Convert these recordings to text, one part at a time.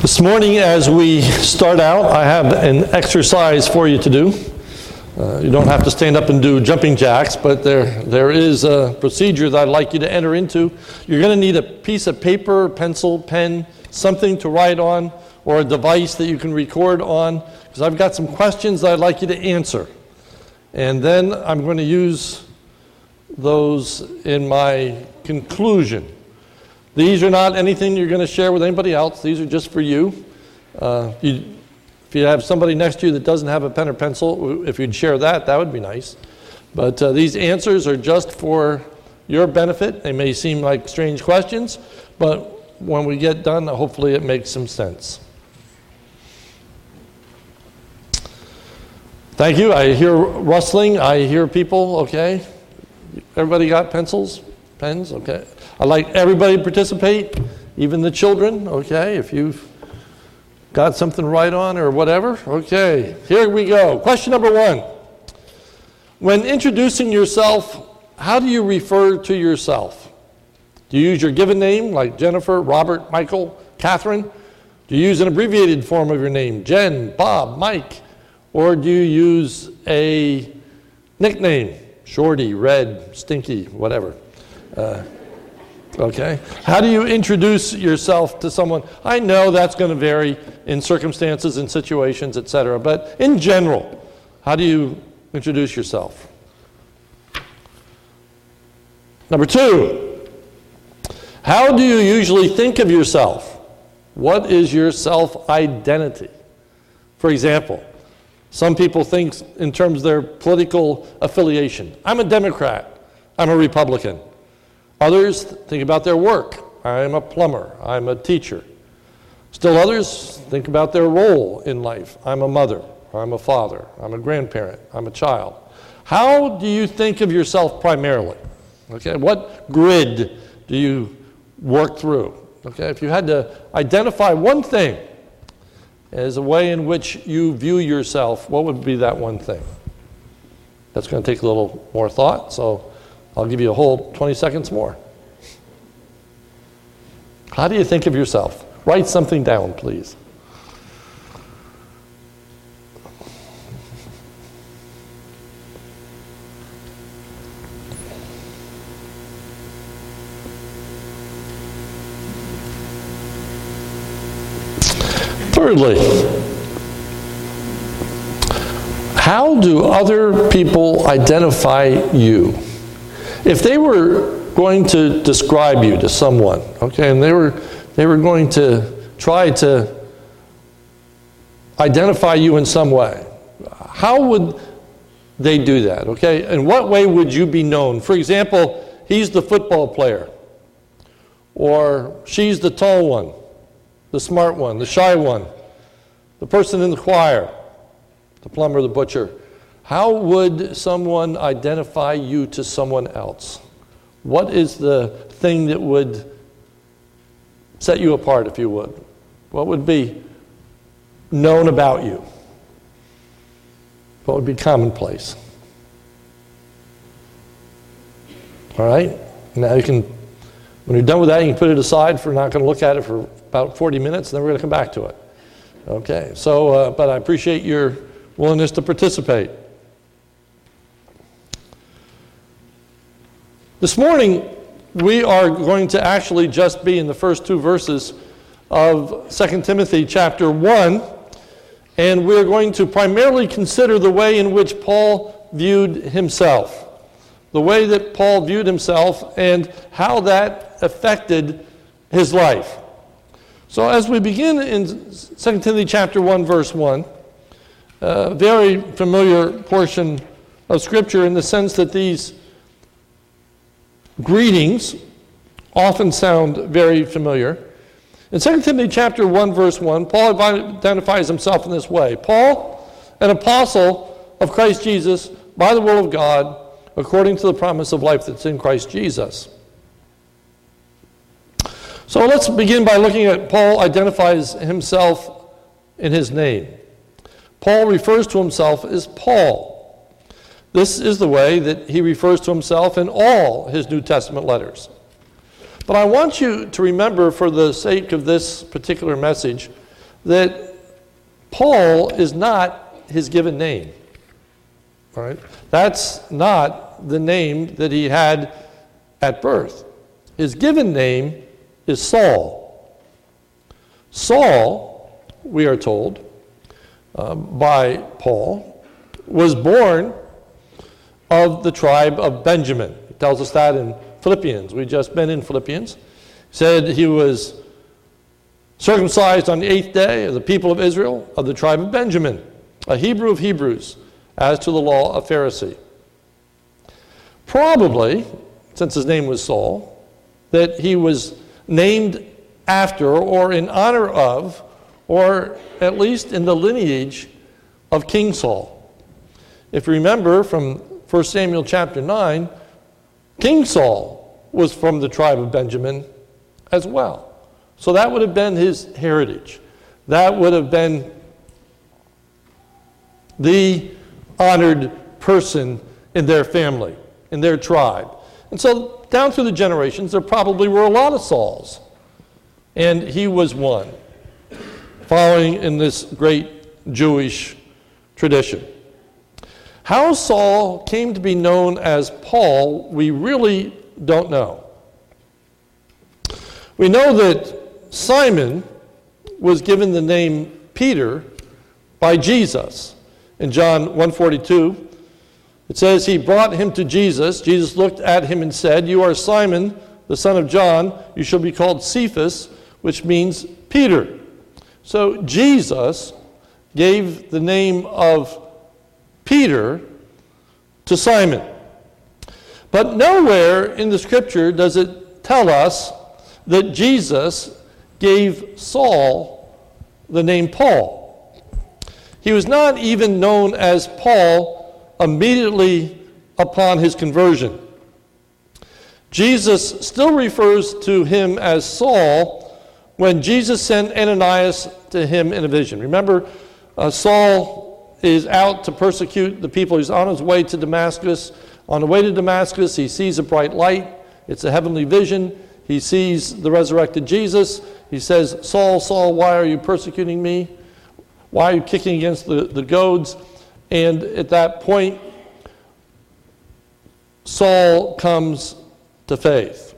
This morning, as we start out, I have an exercise for you to do. Uh, you don't have to stand up and do jumping jacks, but there, there is a procedure that I'd like you to enter into. You're going to need a piece of paper, pencil, pen, something to write on, or a device that you can record on, because I've got some questions that I'd like you to answer. And then I'm going to use those in my conclusion. These are not anything you're going to share with anybody else. These are just for you. Uh, you. If you have somebody next to you that doesn't have a pen or pencil, if you'd share that, that would be nice. But uh, these answers are just for your benefit. They may seem like strange questions, but when we get done, hopefully it makes some sense. Thank you. I hear rustling. I hear people. Okay. Everybody got pencils, pens? Okay. I'd like everybody to participate, even the children, okay? If you've got something write on or whatever, okay. Here we go. Question number one. When introducing yourself, how do you refer to yourself? Do you use your given name, like Jennifer, Robert, Michael, Catherine? Do you use an abbreviated form of your name, Jen, Bob, Mike? Or do you use a nickname, Shorty, Red, Stinky, whatever? Uh, Okay? How do you introduce yourself to someone? I know that's going to vary in circumstances and situations, etc., but in general, how do you introduce yourself? Number two, how do you usually think of yourself? What is your self identity? For example, some people think in terms of their political affiliation. I'm a Democrat. I'm a Republican. Others think about their work. I'm a plumber. I'm a teacher. Still others think about their role in life. I'm a mother. I'm a father. I'm a grandparent. I'm a child. How do you think of yourself primarily? Okay, what grid do you work through? Okay, if you had to identify one thing as a way in which you view yourself, what would be that one thing? That's going to take a little more thought, so I'll give you a whole 20 seconds more. How do you think of yourself? Write something down, please. Thirdly, how do other people identify you? If they were going to describe you to someone, okay, and they were, they were going to try to identify you in some way, how would they do that, okay? In what way would you be known? For example, he's the football player, or she's the tall one, the smart one, the shy one, the person in the choir, the plumber, the butcher. How would someone identify you to someone else? What is the thing that would set you apart, if you would? What would be known about you? What would be commonplace? All right? Now you can, when you're done with that, you can put it aside for not going to look at it for about 40 minutes, and then we're going to come back to it. Okay, so, uh, but I appreciate your willingness to participate. This morning, we are going to actually just be in the first two verses of 2 Timothy chapter 1, and we're going to primarily consider the way in which Paul viewed himself. The way that Paul viewed himself and how that affected his life. So, as we begin in 2 Timothy chapter 1, verse 1, a very familiar portion of Scripture in the sense that these greetings often sound very familiar. In 2 Timothy chapter 1 verse 1, Paul identifies himself in this way. Paul, an apostle of Christ Jesus by the will of God, according to the promise of life that's in Christ Jesus. So let's begin by looking at Paul identifies himself in his name. Paul refers to himself as Paul. This is the way that he refers to himself in all his New Testament letters. But I want you to remember, for the sake of this particular message, that Paul is not his given name. All right? That's not the name that he had at birth. His given name is Saul. Saul, we are told um, by Paul, was born of the tribe of Benjamin. He tells us that in Philippians. We've just been in Philippians. He said he was circumcised on the eighth day of the people of Israel of the tribe of Benjamin, a Hebrew of Hebrews, as to the law of Pharisee. Probably, since his name was Saul, that he was named after or in honor of, or at least in the lineage of King Saul. If you remember from 1 Samuel chapter 9, King Saul was from the tribe of Benjamin as well. So that would have been his heritage. That would have been the honored person in their family, in their tribe. And so, down through the generations, there probably were a lot of Sauls. And he was one, following in this great Jewish tradition. How Saul came to be known as Paul, we really don't know. We know that Simon was given the name Peter by Jesus. In John 142, it says he brought him to Jesus. Jesus looked at him and said, "You are Simon, the son of John. You shall be called Cephas, which means Peter." So Jesus gave the name of Peter to Simon. But nowhere in the scripture does it tell us that Jesus gave Saul the name Paul. He was not even known as Paul immediately upon his conversion. Jesus still refers to him as Saul when Jesus sent Ananias to him in a vision. Remember, uh, Saul is out to persecute the people. He's on his way to Damascus. On the way to Damascus, he sees a bright light. It's a heavenly vision. He sees the resurrected Jesus. He says, Saul, Saul, why are you persecuting me? Why are you kicking against the, the goads? And at that point, Saul comes to faith.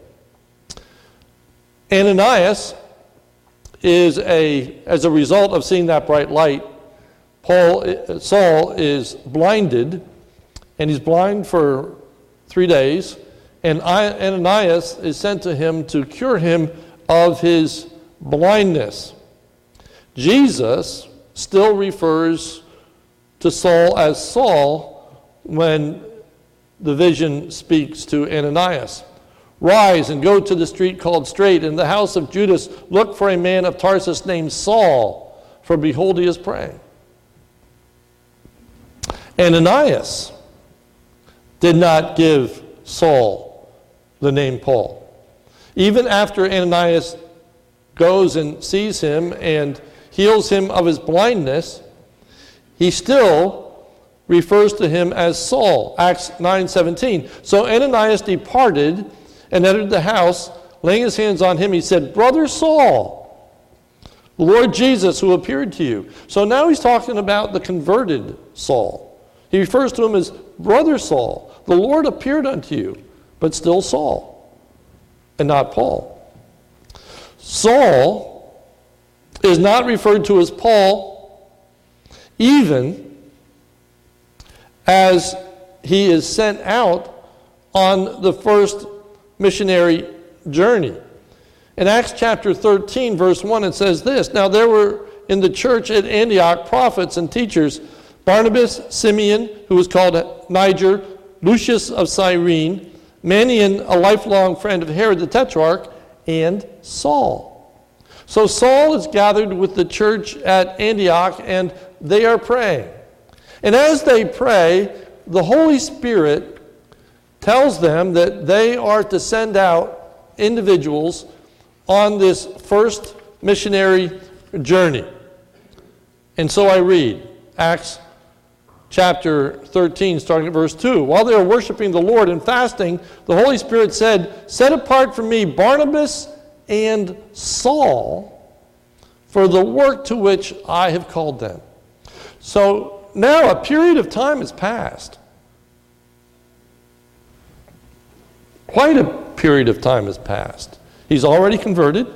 Ananias is a, as a result of seeing that bright light, Paul, uh, Saul is blinded, and he's blind for three days, and Ananias is sent to him to cure him of his blindness. Jesus still refers to Saul as Saul when the vision speaks to Ananias. Rise and go to the street called Straight. In the house of Judas, look for a man of Tarsus named Saul, for behold, he is praying. Ananias did not give Saul the name Paul. Even after Ananias goes and sees him and heals him of his blindness, he still refers to him as Saul. Acts 9:17. So Ananias departed and entered the house, laying his hands on him, he said, "Brother Saul, the Lord Jesus who appeared to you." So now he's talking about the converted Saul. He refers to him as brother Saul. The Lord appeared unto you, but still Saul, and not Paul. Saul is not referred to as Paul, even as he is sent out on the first missionary journey. In Acts chapter 13, verse 1, it says this Now there were in the church at Antioch prophets and teachers Barnabas, Simeon, who was called Niger, Lucius of Cyrene, Manaen, a lifelong friend of Herod the Tetrarch, and Saul. So Saul is gathered with the church at Antioch and they are praying. And as they pray, the Holy Spirit tells them that they are to send out individuals on this first missionary journey. And so I read Acts chapter 13, starting at verse 2. While they were worshiping the Lord and fasting, the Holy Spirit said, Set apart for me Barnabas and Saul for the work to which I have called them. So now a period of time has passed. Quite a period of time has passed. He's already converted.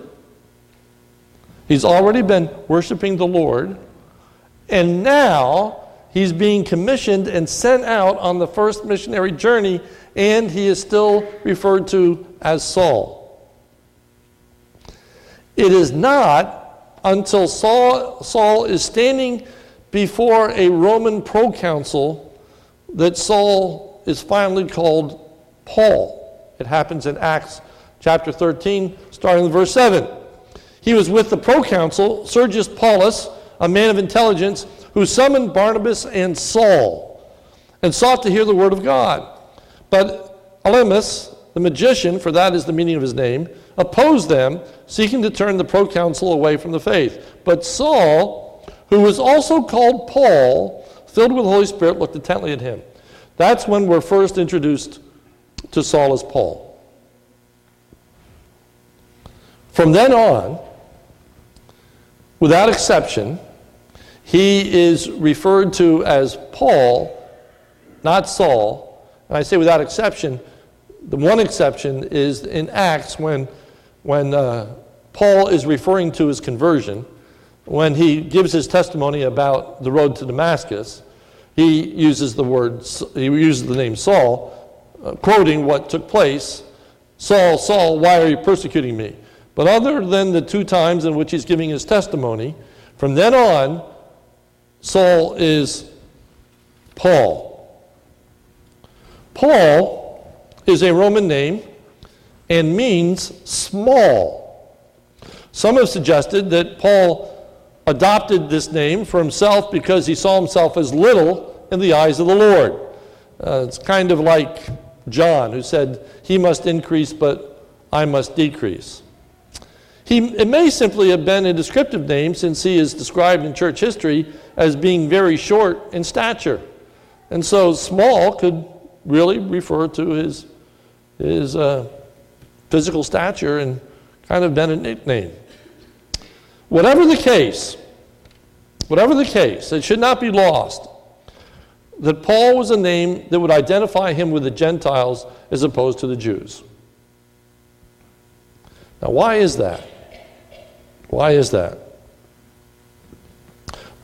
He's already been worshiping the Lord. And now he's being commissioned and sent out on the first missionary journey, and he is still referred to as Saul. It is not until Saul, Saul is standing before a Roman proconsul that Saul is finally called Paul. It happens in Acts chapter 13, starting in verse 7. He was with the proconsul, Sergius Paulus, a man of intelligence, who summoned Barnabas and Saul and sought to hear the word of God. But Elymas, the magician, for that is the meaning of his name, opposed them, seeking to turn the proconsul away from the faith. But Saul, who was also called Paul, filled with the Holy Spirit, looked intently at him. That's when we're first introduced to Saul as Paul. From then on, without exception, he is referred to as Paul, not Saul. And I say without exception, the one exception is in Acts when, when uh, Paul is referring to his conversion, when he gives his testimony about the road to Damascus, he uses the word, he uses the name Saul, uh, quoting what took place Saul, Saul, why are you persecuting me? But other than the two times in which he's giving his testimony, from then on, Saul is Paul. Paul is a Roman name and means small. Some have suggested that Paul adopted this name for himself because he saw himself as little in the eyes of the Lord. Uh, it's kind of like John, who said, He must increase, but I must decrease. He, it may simply have been a descriptive name since he is described in church history as being very short in stature. And so small could really refer to his, his uh, physical stature and kind of been a nickname. Whatever the case, whatever the case, it should not be lost that Paul was a name that would identify him with the Gentiles as opposed to the Jews. Now, why is that? Why is that?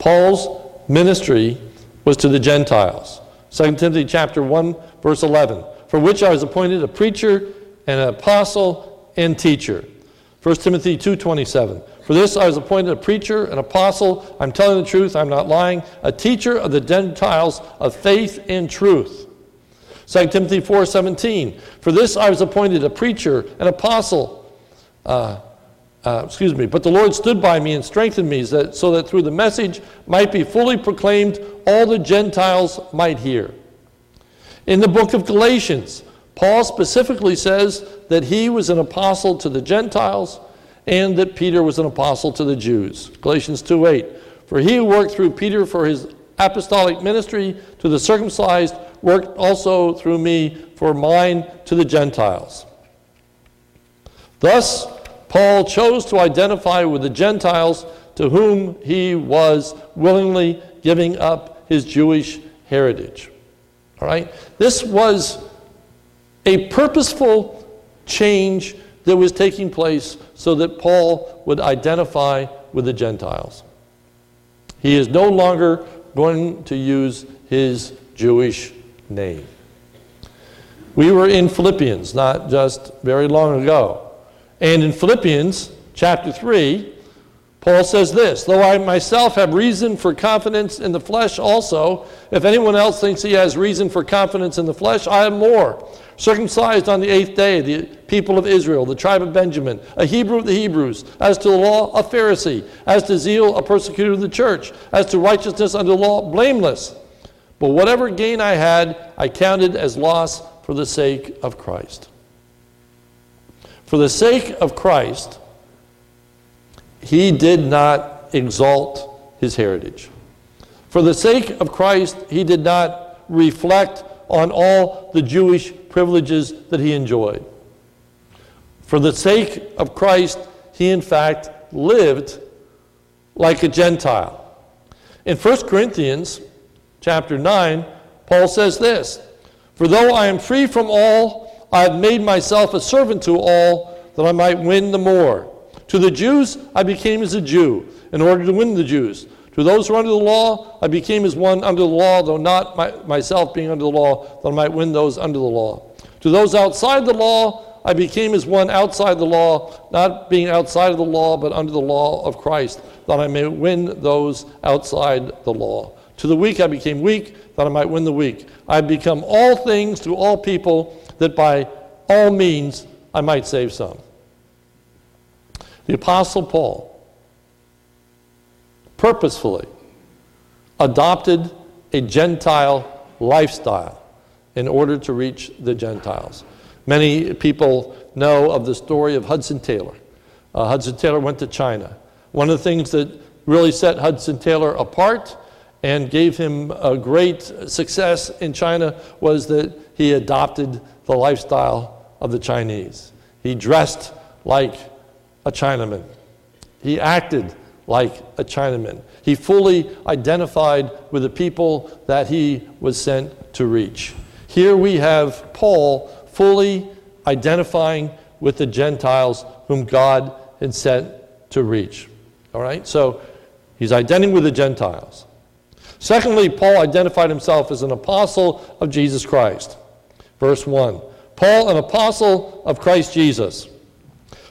Paul's ministry was to the Gentiles. 2 Timothy chapter 1 verse 11, for which I was appointed a preacher and an apostle and teacher. 1 Timothy 2:27. For this I was appointed a preacher, an apostle, I'm telling the truth, I'm not lying, a teacher of the Gentiles of faith and truth. 2 Timothy 4:17. For this I was appointed a preacher, an apostle, uh, uh, excuse me, but the Lord stood by me and strengthened me that, so that through the message might be fully proclaimed, all the Gentiles might hear. In the book of Galatians, Paul specifically says that he was an apostle to the Gentiles and that Peter was an apostle to the Jews. Galatians 2:8. For he who worked through Peter for his apostolic ministry to the circumcised worked also through me for mine to the Gentiles. Thus, Paul chose to identify with the Gentiles to whom he was willingly giving up his Jewish heritage. All right? This was a purposeful change that was taking place so that Paul would identify with the Gentiles. He is no longer going to use his Jewish name. We were in Philippians not just very long ago. And in Philippians chapter 3, Paul says this Though I myself have reason for confidence in the flesh also, if anyone else thinks he has reason for confidence in the flesh, I am more. Circumcised on the eighth day, the people of Israel, the tribe of Benjamin, a Hebrew of the Hebrews, as to the law, a Pharisee, as to zeal, a persecutor of the church, as to righteousness under the law, blameless. But whatever gain I had, I counted as loss for the sake of Christ. For the sake of Christ, he did not exalt his heritage. For the sake of Christ, he did not reflect on all the Jewish privileges that he enjoyed. For the sake of Christ, he in fact lived like a Gentile. In 1 Corinthians chapter 9, Paul says this For though I am free from all, I have made myself a servant to all, that I might win the more. To the Jews, I became as a Jew, in order to win the Jews. To those who are under the law, I became as one under the law, though not my, myself being under the law, that I might win those under the law. To those outside the law, I became as one outside the law, not being outside of the law, but under the law of Christ, that I may win those outside the law. To the weak I became weak, that I might win the weak. I have become all things to all people, that by all means I might save some. The Apostle Paul purposefully adopted a Gentile lifestyle in order to reach the Gentiles. Many people know of the story of Hudson Taylor. Uh, Hudson Taylor went to China. One of the things that really set Hudson Taylor apart and gave him a great success in China was that he adopted the lifestyle of the Chinese. He dressed like a Chinaman. He acted like a Chinaman. He fully identified with the people that he was sent to reach. Here we have Paul fully identifying with the Gentiles whom God had sent to reach. All right? So he's identifying with the Gentiles. Secondly, Paul identified himself as an apostle of Jesus Christ. Verse 1 Paul, an apostle of Christ Jesus.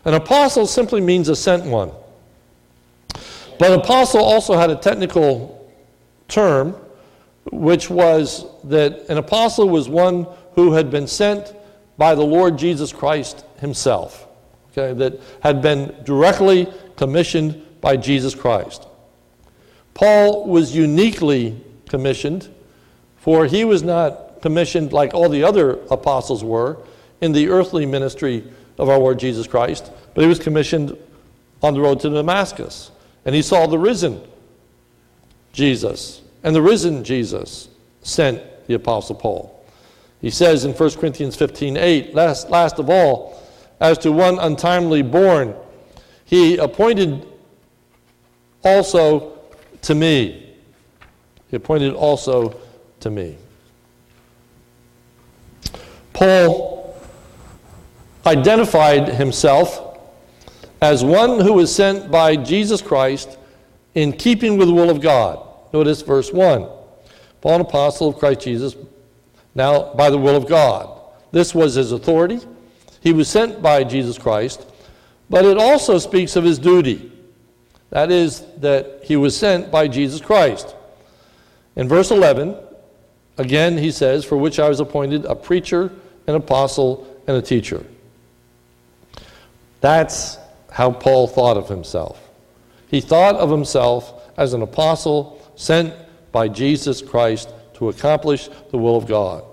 An apostle simply means a sent one. But apostle also had a technical term, which was that an apostle was one who had been sent by the Lord Jesus Christ himself, okay, that had been directly commissioned by Jesus Christ. Paul was uniquely commissioned, for he was not commissioned like all the other apostles were in the earthly ministry of our Lord Jesus Christ, but he was commissioned on the road to Damascus. And he saw the risen Jesus. And the risen Jesus sent the Apostle Paul. He says in 1 Corinthians 15 8, last, last of all, as to one untimely born, he appointed also to me. He appointed also to me. Paul identified himself as one who was sent by Jesus Christ in keeping with the will of God. Notice verse 1. Paul, an apostle of Christ Jesus, now by the will of God. This was his authority. He was sent by Jesus Christ, but it also speaks of his duty. That is, that he was sent by Jesus Christ. In verse 11, again he says, For which I was appointed a preacher, an apostle, and a teacher. That's how Paul thought of himself. He thought of himself as an apostle sent by Jesus Christ to accomplish the will of God.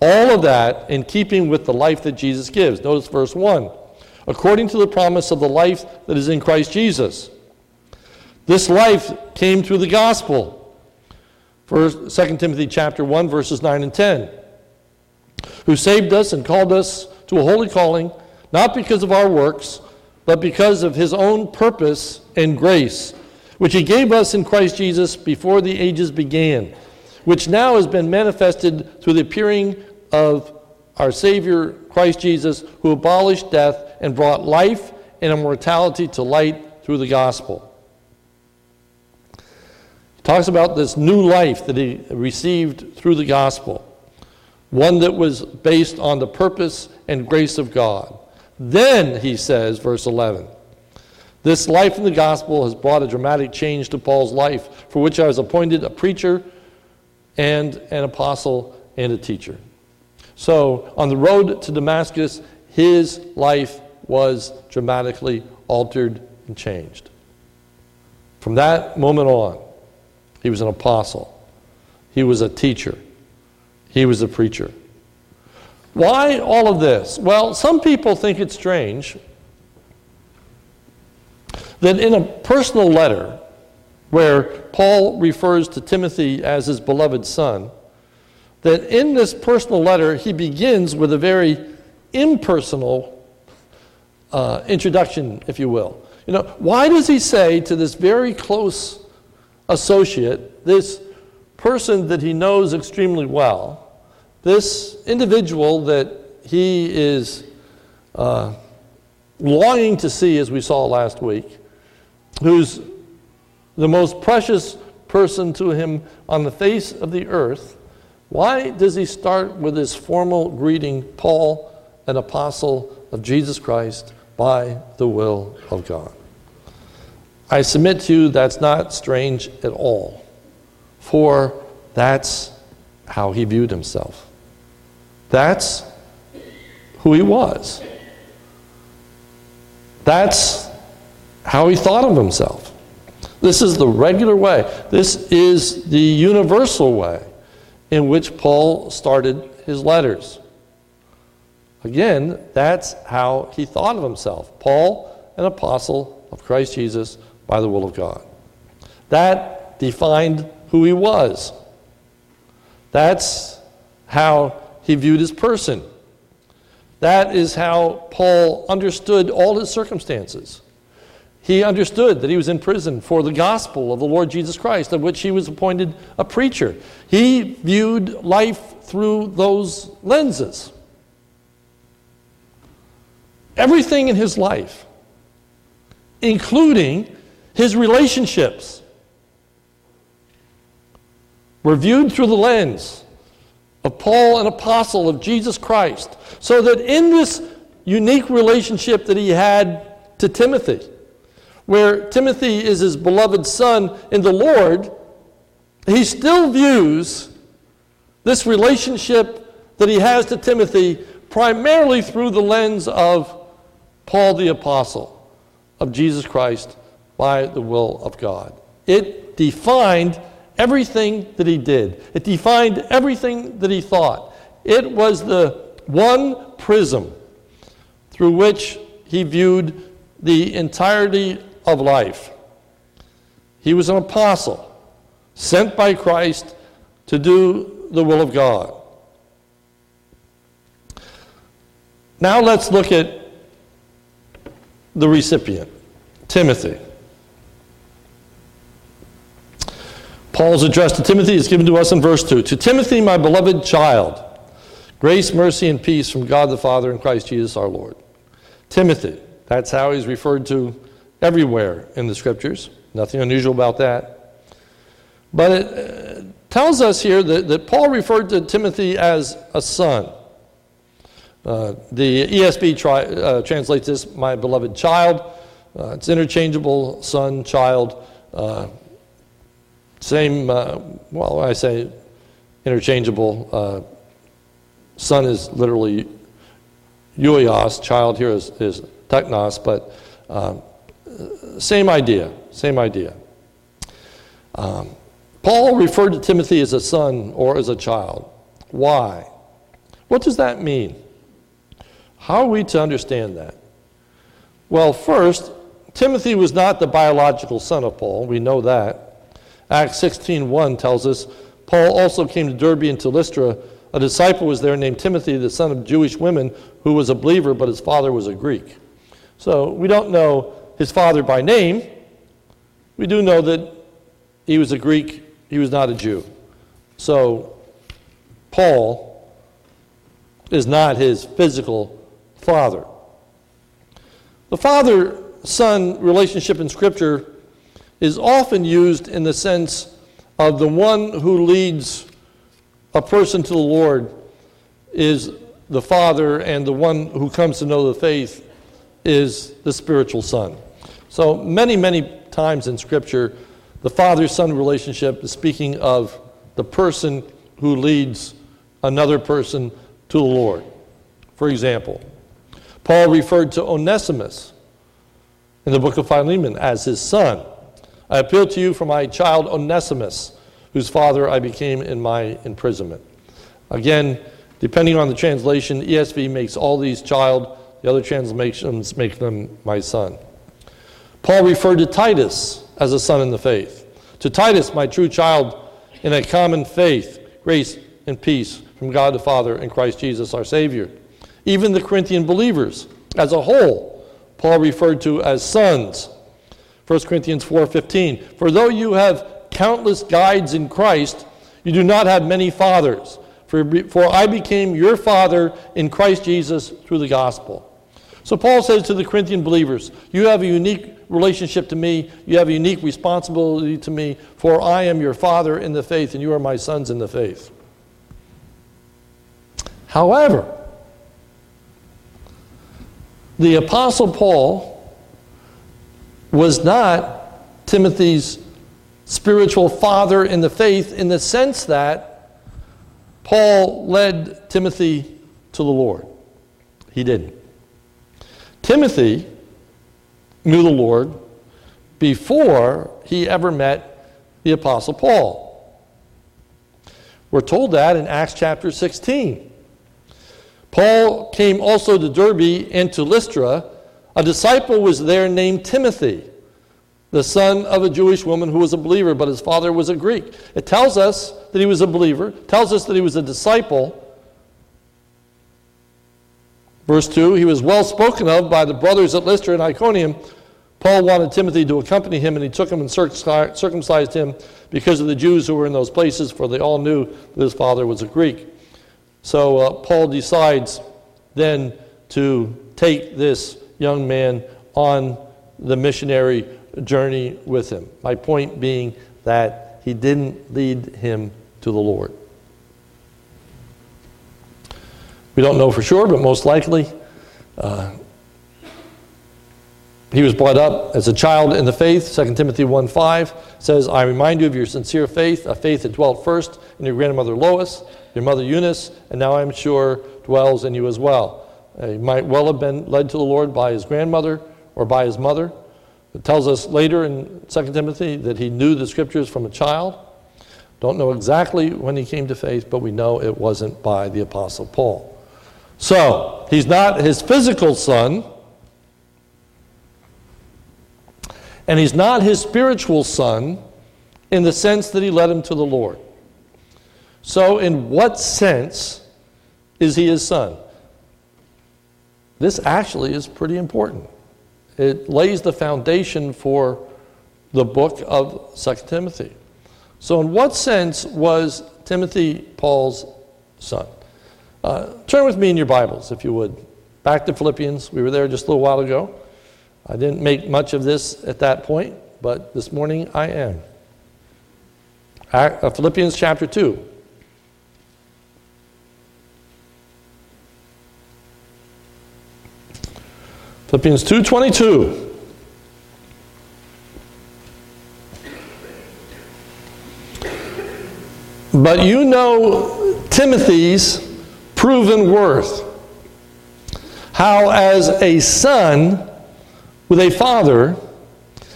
All of that in keeping with the life that Jesus gives. Notice verse 1 according to the promise of the life that is in Christ Jesus. This life came through the gospel. First, 2 Timothy chapter 1 verses 9 and 10. Who saved us and called us to a holy calling, not because of our works, but because of his own purpose and grace, which he gave us in Christ Jesus before the ages began which now has been manifested through the appearing of our Savior, Christ Jesus, who abolished death and brought life and immortality to light through the gospel. He talks about this new life that he received through the gospel, one that was based on the purpose and grace of God. Then, he says, verse 11, this life in the gospel has brought a dramatic change to Paul's life, for which I was appointed a preacher and an apostle and a teacher. So, on the road to Damascus, his life was dramatically altered and changed. From that moment on, he was an apostle, he was a teacher, he was a preacher. Why all of this? Well, some people think it's strange that in a personal letter, where Paul refers to Timothy as his beloved son, that in this personal letter, he begins with a very impersonal uh, introduction, if you will. You know, why does he say to this very close associate, this person that he knows extremely well, this individual that he is uh, longing to see, as we saw last week, who's the most precious person to him on the face of the earth, why does he start with this formal greeting, Paul, an apostle of Jesus Christ by the will of God? I submit to you that's not strange at all, for that's how he viewed himself. That's who he was. That's how he thought of himself. This is the regular way. This is the universal way in which Paul started his letters. Again, that's how he thought of himself. Paul, an apostle of Christ Jesus by the will of God. That defined who he was. That's how he viewed his person. That is how Paul understood all his circumstances. He understood that he was in prison for the gospel of the Lord Jesus Christ, of which he was appointed a preacher. He viewed life through those lenses. Everything in his life, including his relationships, were viewed through the lens of Paul, an apostle of Jesus Christ, so that in this unique relationship that he had to Timothy, where Timothy is his beloved son in the Lord, he still views this relationship that he has to Timothy primarily through the lens of Paul the Apostle of Jesus Christ by the will of God. It defined everything that he did, it defined everything that he thought. It was the one prism through which he viewed the entirety of life. He was an apostle sent by Christ to do the will of God. Now let's look at the recipient, Timothy. Paul's address to Timothy is given to us in verse 2. To Timothy, my beloved child, grace, mercy, and peace from God the Father and Christ Jesus our Lord. Timothy, that's how he's referred to everywhere in the scriptures. Nothing unusual about that. But it uh, tells us here that, that Paul referred to Timothy as a son. Uh, the ESV tri- uh, translates this, my beloved child. Uh, it's interchangeable, son, child. Uh, same, uh, well, I say interchangeable. son is literally euios, child here is, is teknos, but um, same idea, same idea. Um, Paul referred to Timothy as a son or as a child. Why? What does that mean? How are we to understand that? Well, first, Timothy was not the biological son of Paul. We know that. Acts 16:1 tells us Paul also came to Derbe and to Lystra. A disciple was there named Timothy, the son of Jewish women, who was a believer, but his father was a Greek. So we don't know his father by name. We do know that he was a Greek, he was not a Jew. So Paul is not his physical father. The father son relationship in Scripture is often used in the sense of the one who leads a person to the Lord is the father, and the one who comes to know the faith is the spiritual son. So, many, many times in Scripture, the father son relationship is speaking of the person who leads another person to the Lord. For example, Paul referred to Onesimus in the book of Philemon as his son. I appeal to you for my child Onesimus, whose father I became in my imprisonment. Again, depending on the translation, ESV makes all these child, the other translations make them my son. Paul referred to Titus as a son in the faith. To Titus, my true child, in a common faith, grace and peace from God the Father and Christ Jesus our Savior. Even the Corinthian believers as a whole Paul referred to as sons. 1 Corinthians 4:15 For though you have countless guides in Christ, you do not have many fathers. For, for I became your father in Christ Jesus through the gospel. So Paul says to the Corinthian believers, You have a unique relationship to me, you have a unique responsibility to me, for I am your father in the faith, and you are my sons in the faith. However, the Apostle Paul was not Timothy's spiritual father in the faith in the sense that Paul led Timothy to the Lord. He didn't. Timothy knew the Lord before he ever met the Apostle Paul. We're told that in Acts chapter 16. Paul came also to Derbe and to Lystra. A disciple was there named Timothy, the son of a Jewish woman who was a believer, but his father was a Greek. It tells us that he was a believer, tells us that he was a disciple. Verse 2 He was well spoken of by the brothers at Lystra and Iconium. Paul wanted Timothy to accompany him, and he took him and circumcised him because of the Jews who were in those places, for they all knew that his father was a Greek. So uh, Paul decides then to take this young man on the missionary journey with him. My point being that he didn't lead him to the Lord. We don't know for sure, but most likely uh, he was brought up as a child in the faith. 2 Timothy 1 5 says, I remind you of your sincere faith, a faith that dwelt first in your grandmother Lois your mother Eunice, and now I'm sure dwells in you as well. Uh, he might well have been led to the Lord by his grandmother or by his mother. It tells us later in 2 Timothy that he knew the scriptures from a child. Don't know exactly when he came to faith, but we know it wasn't by the Apostle Paul. So, he's not his physical son, and he's not his spiritual son in the sense that he led him to the Lord. So, in what sense is he his son? This actually is pretty important. It lays the foundation for the book of 2 Timothy. So, in what sense was Timothy Paul's son? Uh, turn with me in your Bibles, if you would. Back to Philippians. We were there just a little while ago. I didn't make much of this at that point, but this morning I am. Uh, Philippians chapter 2. Philippians 2:22. But you know Timothy's proven worth. How, as a son with a father,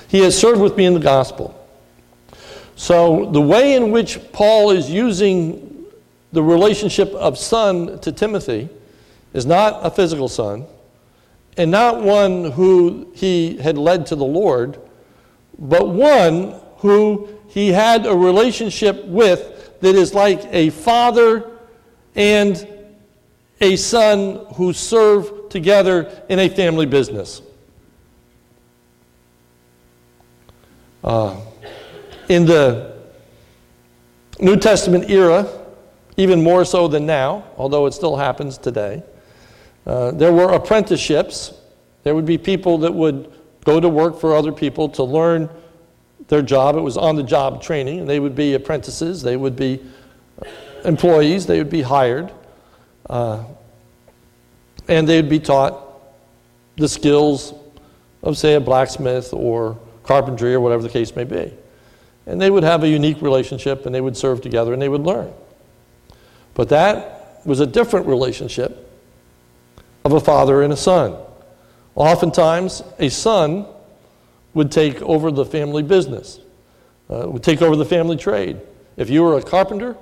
he has served with me in the gospel. So, the way in which Paul is using the relationship of son to Timothy is not a physical son, and not one who he had led to the Lord, but one who he had a relationship with that is like a father and a son who serve together in a family business. Uh, in the New Testament era, even more so than now, although it still happens today, uh, there were apprenticeships. There would be people that would go to work for other people to learn their job. It was on the job training. They would be apprentices, they would be employees, they would be hired. Uh, and they would be taught the skills of, say, a blacksmith or carpentry or whatever the case may be. And they would have a unique relationship and they would serve together and they would learn. But that was a different relationship of a father and a son. Oftentimes, a son would take over the family business, uh, would take over the family trade. If you were a carpenter,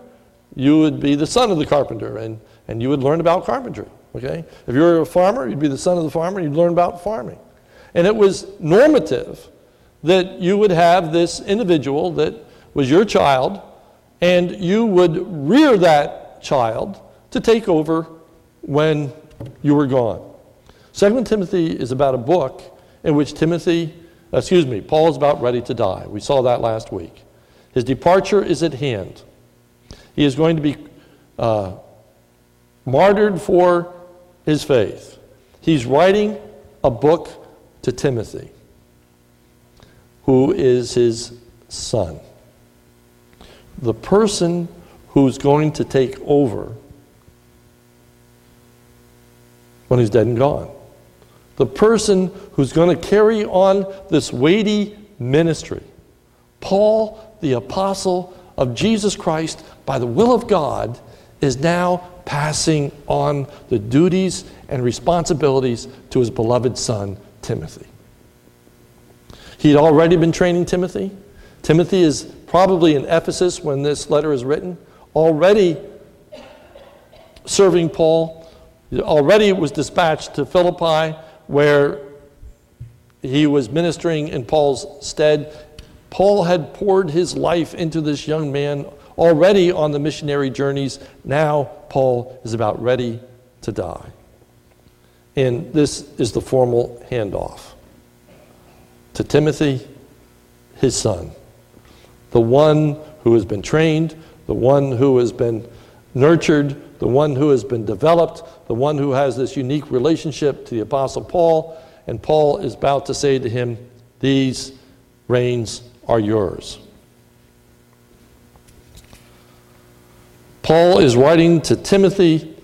you would be the son of the carpenter and, and you would learn about carpentry. Okay? If you were a farmer, you'd be the son of the farmer, you'd learn about farming. And it was normative that you would have this individual that was your child, and you would rear that child to take over when you were gone. Second Timothy is about a book in which Timothy, excuse me, Paul is about ready to die. We saw that last week. His departure is at hand. He is going to be uh, martyred for his faith. He's writing a book to Timothy, who is his son. The person who's going to take over when he's dead and gone. The person who's going to carry on this weighty ministry. Paul, the apostle of Jesus Christ, by the will of God, is now passing on the duties and responsibilities to his beloved son, Timothy. He had already been training Timothy. Timothy is probably in Ephesus when this letter is written, already serving Paul, already was dispatched to Philippi where he was ministering in Paul's stead. Paul had poured his life into this young man already on the missionary journeys. Now Paul is about ready to die. And this is the formal handoff to Timothy, his son, the one who has been trained, the one who has been nurtured, the one who has been developed, the one who has this unique relationship to the Apostle Paul. And Paul is about to say to him, These reins are yours. Paul is writing to Timothy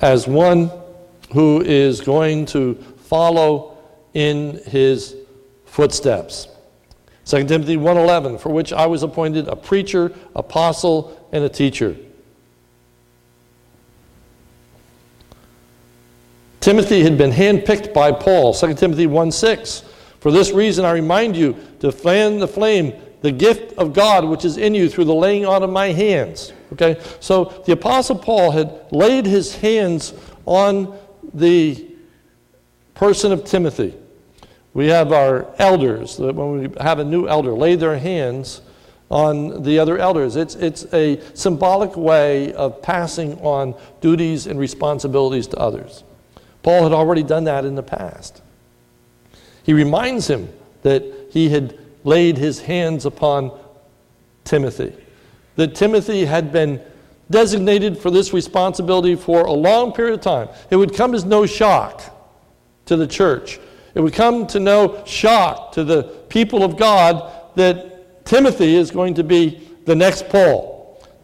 as one who is going to follow in his footsteps. 2 Timothy 1:11 for which I was appointed a preacher, apostle and a teacher. Timothy had been handpicked by Paul, 2 Timothy 1:6. For this reason I remind you to fan the flame, the gift of God which is in you through the laying on of my hands. Okay? So the apostle Paul had laid his hands on the person of Timothy. We have our elders, when we have a new elder, lay their hands on the other elders. It's, it's a symbolic way of passing on duties and responsibilities to others. Paul had already done that in the past. He reminds him that he had laid his hands upon Timothy, that Timothy had been designated for this responsibility for a long period of time. It would come as no shock to the church. It would come to no shock to the people of God that Timothy is going to be the next Paul.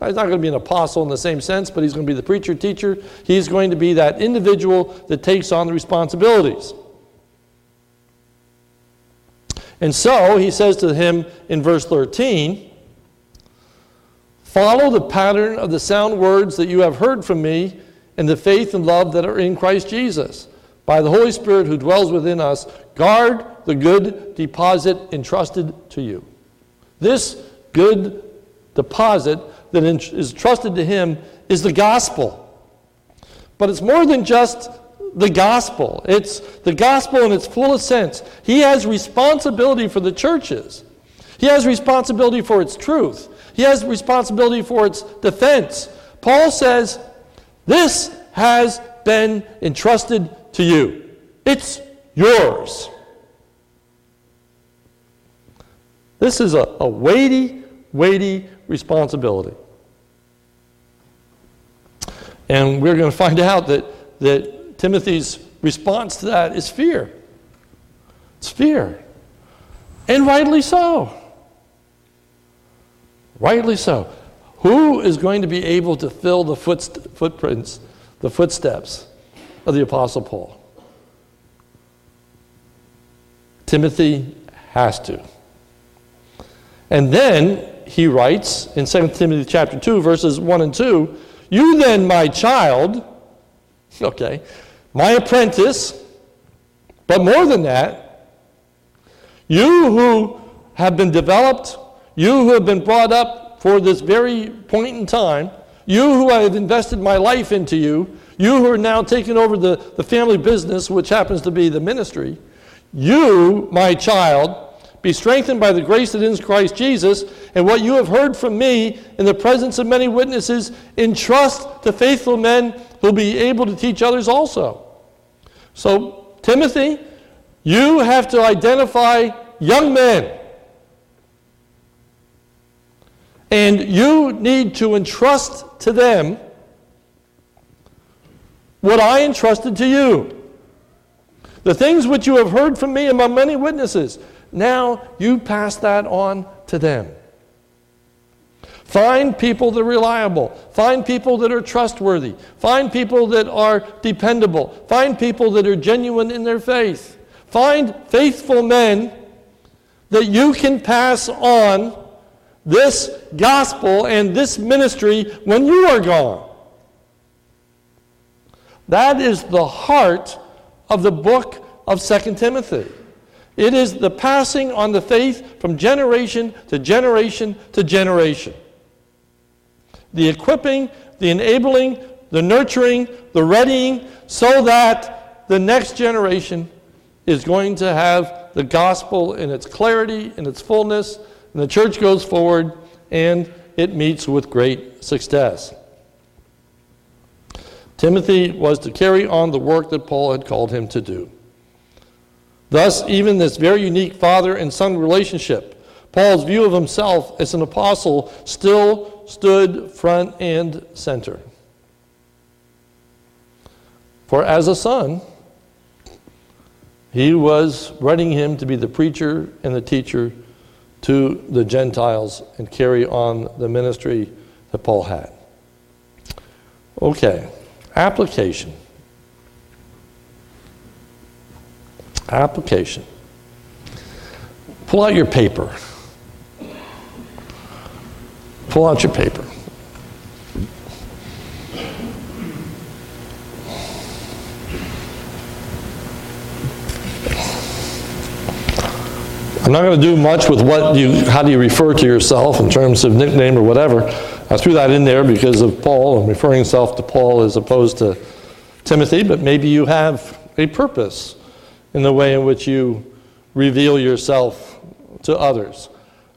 He's not going to be an apostle in the same sense, but he's going to be the preacher, teacher. He's going to be that individual that takes on the responsibilities. And so he says to him in verse 13 Follow the pattern of the sound words that you have heard from me and the faith and love that are in Christ Jesus. By the Holy Spirit who dwells within us, guard the good deposit entrusted to you. This good deposit that is trusted to him is the gospel. But it's more than just the gospel, it's the gospel in its fullest sense. He has responsibility for the churches, he has responsibility for its truth, he has responsibility for its defense. Paul says, This has been entrusted to you, it's yours. This is a, a weighty, weighty responsibility. And we're going to find out that, that Timothy's response to that is fear. It's fear. And rightly so. Rightly so. Who is going to be able to fill the footprints, the footsteps of the Apostle Paul? Timothy has to. And then he writes in 2 Timothy chapter 2, verses 1 and 2 You then, my child, okay, my apprentice, but more than that, you who have been developed, you who have been brought up for this very point in time, you who I have invested my life into you, you who are now taking over the, the family business, which happens to be the ministry, you, my child, be strengthened by the grace that is in Christ Jesus, and what you have heard from me in the presence of many witnesses, entrust to faithful men who'll be able to teach others also. So Timothy, you have to identify young men. And you need to entrust to them what I entrusted to you. The things which you have heard from me among many witnesses, now you pass that on to them. Find people that are reliable. Find people that are trustworthy. Find people that are dependable. Find people that are genuine in their faith. Find faithful men that you can pass on this gospel and this ministry when you are gone. That is the heart of the book of 2 Timothy. It is the passing on the faith from generation to generation to generation. The equipping, the enabling, the nurturing, the readying, so that the next generation is going to have the gospel in its clarity, in its fullness, and the church goes forward and it meets with great success. Timothy was to carry on the work that Paul had called him to do. Thus, even this very unique father and son relationship, Paul's view of himself as an apostle, still stood front and center. For as a son, he was writing him to be the preacher and the teacher to the Gentiles and carry on the ministry that Paul had. Okay. Application. Application. Pull out your paper. Pull out your paper. I'm not going to do much with what you, how do you refer to yourself in terms of nickname or whatever. I threw that in there because of Paul and referring himself to Paul as opposed to Timothy, but maybe you have a purpose in the way in which you reveal yourself to others.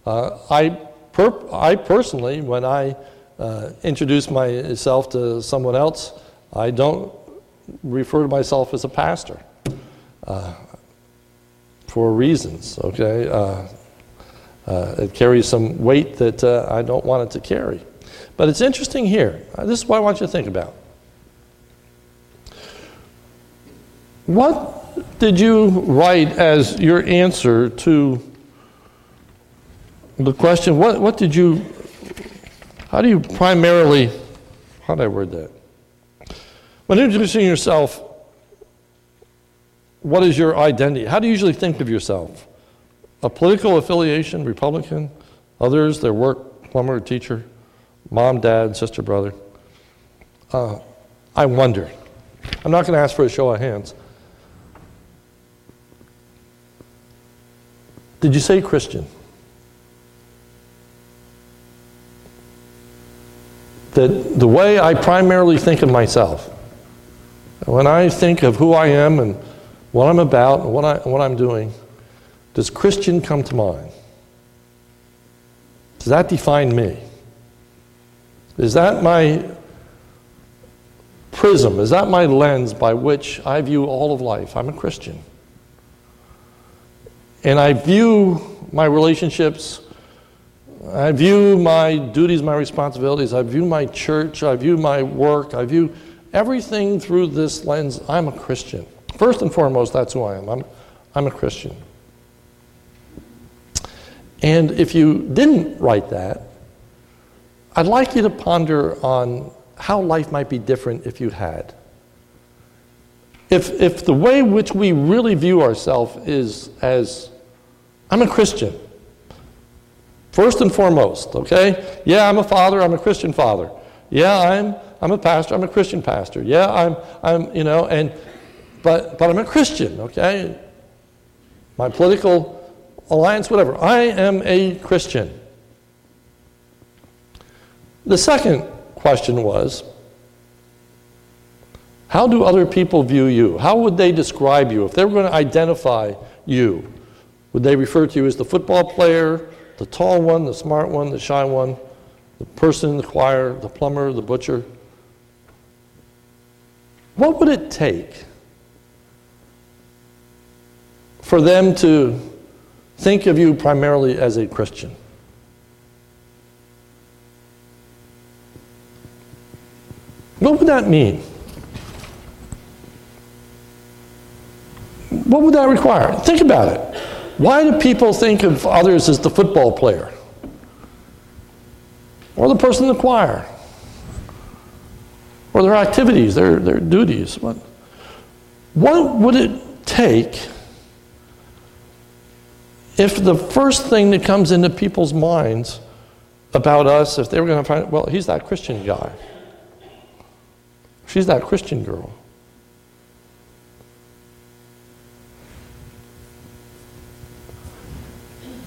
Uh, I, per- I personally, when I uh, introduce myself to someone else, I don't refer to myself as a pastor uh, for reasons, okay? Uh, uh, it carries some weight that uh, I don't want it to carry. But it's interesting here. This is what I want you to think about. What did you write as your answer to the question? What, what did you, how do you primarily, how did I word that? When introducing yourself, what is your identity? How do you usually think of yourself? A political affiliation, Republican, others, their work, plumber, teacher, mom, dad, sister, brother. Uh, I wonder. I'm not going to ask for a show of hands. Did you say Christian? That the way I primarily think of myself, when I think of who I am and what I'm about and what, I, what I'm doing, does Christian come to mind? Does that define me? Is that my prism? Is that my lens by which I view all of life? I'm a Christian. And I view my relationships, I view my duties, my responsibilities, I view my church, I view my work, I view everything through this lens. I'm a Christian. First and foremost, that's who I am. I'm, I'm a Christian. And if you didn't write that, I'd like you to ponder on how life might be different if you had. If, if the way in which we really view ourselves is as, I'm a Christian, first and foremost, okay? Yeah, I'm a father, I'm a Christian father. Yeah, I'm, I'm a pastor, I'm a Christian pastor. Yeah, I'm, I'm you know, and, but, but I'm a Christian, okay? My political alliance, whatever. I am a Christian. The second question was how do other people view you? How would they describe you? If they were going to identify you, would they refer to you as the football player, the tall one, the smart one, the shy one, the person in the choir, the plumber, the butcher? What would it take for them to think of you primarily as a Christian? What would that mean? What would that require? Think about it. Why do people think of others as the football player? Or the person in the choir? Or their activities, their, their duties? What, what would it take if the first thing that comes into people's minds about us, if they were going to find, well, he's that Christian guy, she's that Christian girl.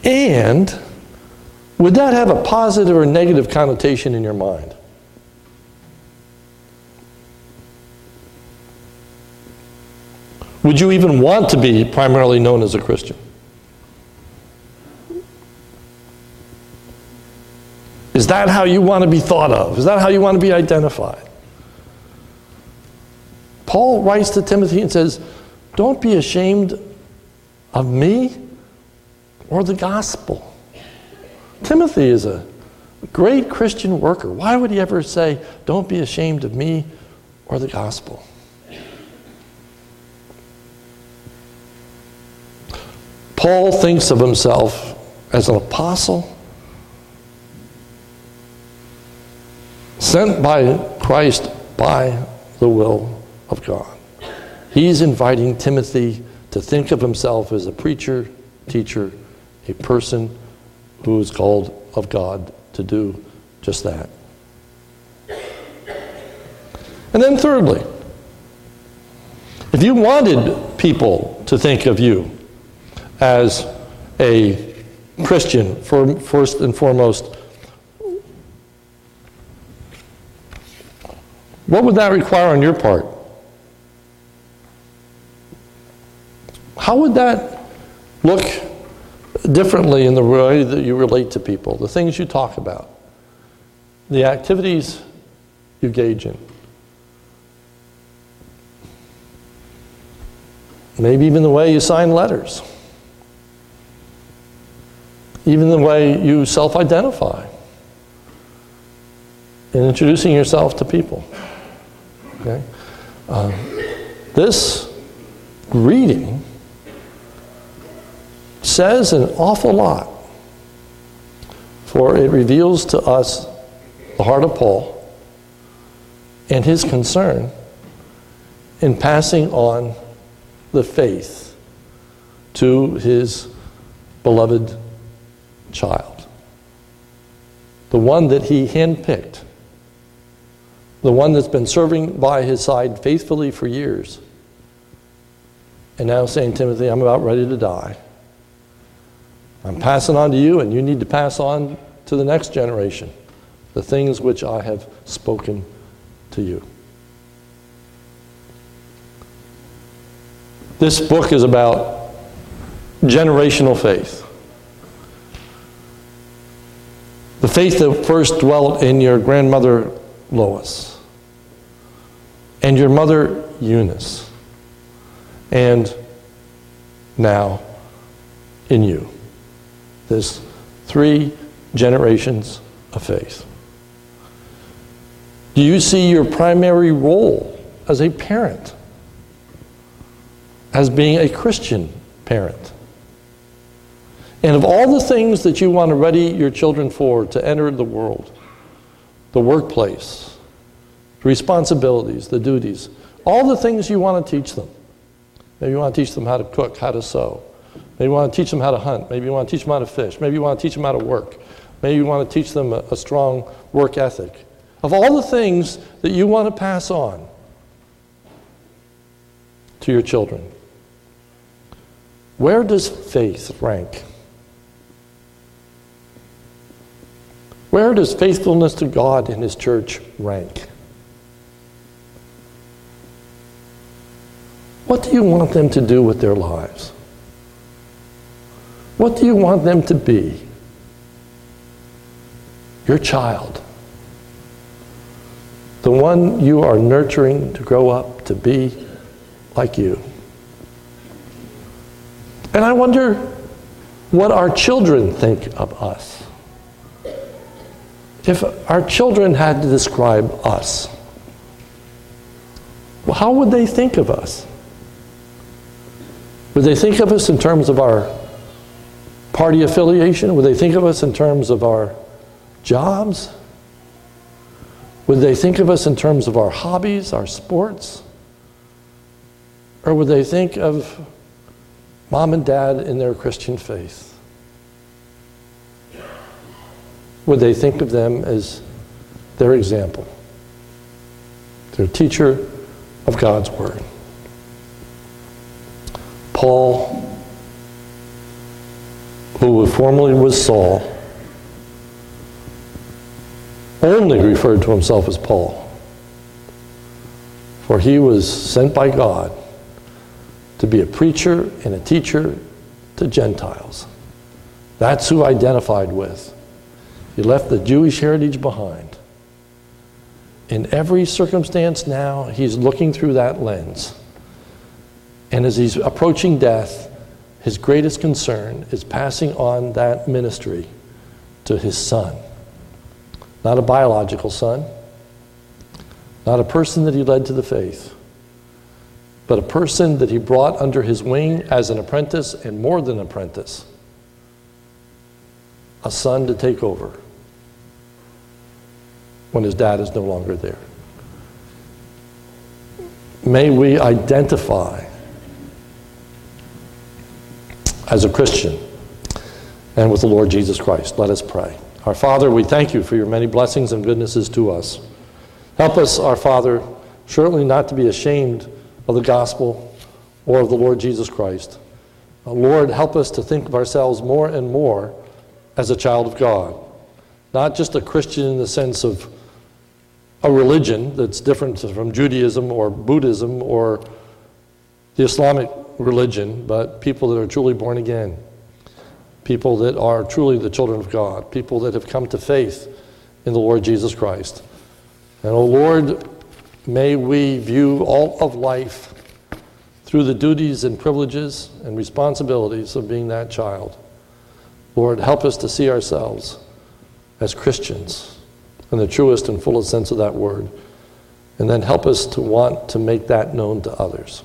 And would that have a positive or negative connotation in your mind? Would you even want to be primarily known as a Christian? Is that how you want to be thought of? Is that how you want to be identified? Paul writes to Timothy and says, Don't be ashamed of me or the gospel. Timothy is a great Christian worker. Why would he ever say, Don't be ashamed of me or the gospel? Paul thinks of himself as an apostle sent by Christ by the will of God. He's inviting Timothy to think of himself as a preacher, teacher, a person who is called of God to do just that. And then, thirdly, if you wanted people to think of you as a Christian, for, first and foremost, what would that require on your part? How would that look differently in the way that you relate to people, the things you talk about, the activities you engage in? Maybe even the way you sign letters even the way you self identify in introducing yourself to people. Okay? Uh, this reading says an awful lot, for it reveals to us the heart of Paul and his concern in passing on the faith to his beloved child. The one that he handpicked. The one that's been serving by his side faithfully for years. And now saying, Timothy, I'm about ready to die. I'm passing on to you, and you need to pass on to the next generation the things which I have spoken to you. This book is about generational faith. The faith that first dwelt in your grandmother Lois and your mother Eunice, and now in you. There's three generations of faith. Do you see your primary role as a parent as being a Christian parent? And of all the things that you want to ready your children for to enter the world, the workplace, the responsibilities, the duties, all the things you want to teach them. Maybe you want to teach them how to cook, how to sew. Maybe you want to teach them how to hunt. Maybe you want to teach them how to fish. Maybe you want to teach them how to work. Maybe you want to teach them a, a strong work ethic. Of all the things that you want to pass on to your children, where does faith rank? Where does faithfulness to God and His church rank? What do you want them to do with their lives? What do you want them to be? Your child. The one you are nurturing to grow up to be like you. And I wonder what our children think of us. If our children had to describe us, well, how would they think of us? Would they think of us in terms of our party affiliation? Would they think of us in terms of our jobs? Would they think of us in terms of our hobbies, our sports? Or would they think of mom and dad in their Christian faith? Would they think of them as their example, their teacher of God's Word? Paul, who formerly was Saul, only referred to himself as Paul, for he was sent by God to be a preacher and a teacher to Gentiles. That's who identified with. He left the Jewish heritage behind. In every circumstance now, he's looking through that lens. And as he's approaching death, his greatest concern is passing on that ministry to his son. Not a biological son, not a person that he led to the faith, but a person that he brought under his wing as an apprentice and more than an apprentice, a son to take over when his dad is no longer there. May we identify as a Christian and with the Lord Jesus Christ. Let us pray. Our Father, we thank you for your many blessings and goodnesses to us. Help us, our Father, certainly not to be ashamed of the gospel or of the Lord Jesus Christ. Uh, Lord, help us to think of ourselves more and more as a child of God, not just a Christian in the sense of a religion that's different from Judaism or Buddhism or the Islamic religion, but people that are truly born again people that are truly the children of God, people that have come to faith in the Lord Jesus Christ. And, oh Lord, may we view all of life through the duties and privileges and responsibilities of being that child. Lord, help us to see ourselves as Christians in the truest and fullest sense of that word. And then help us to want to make that known to others.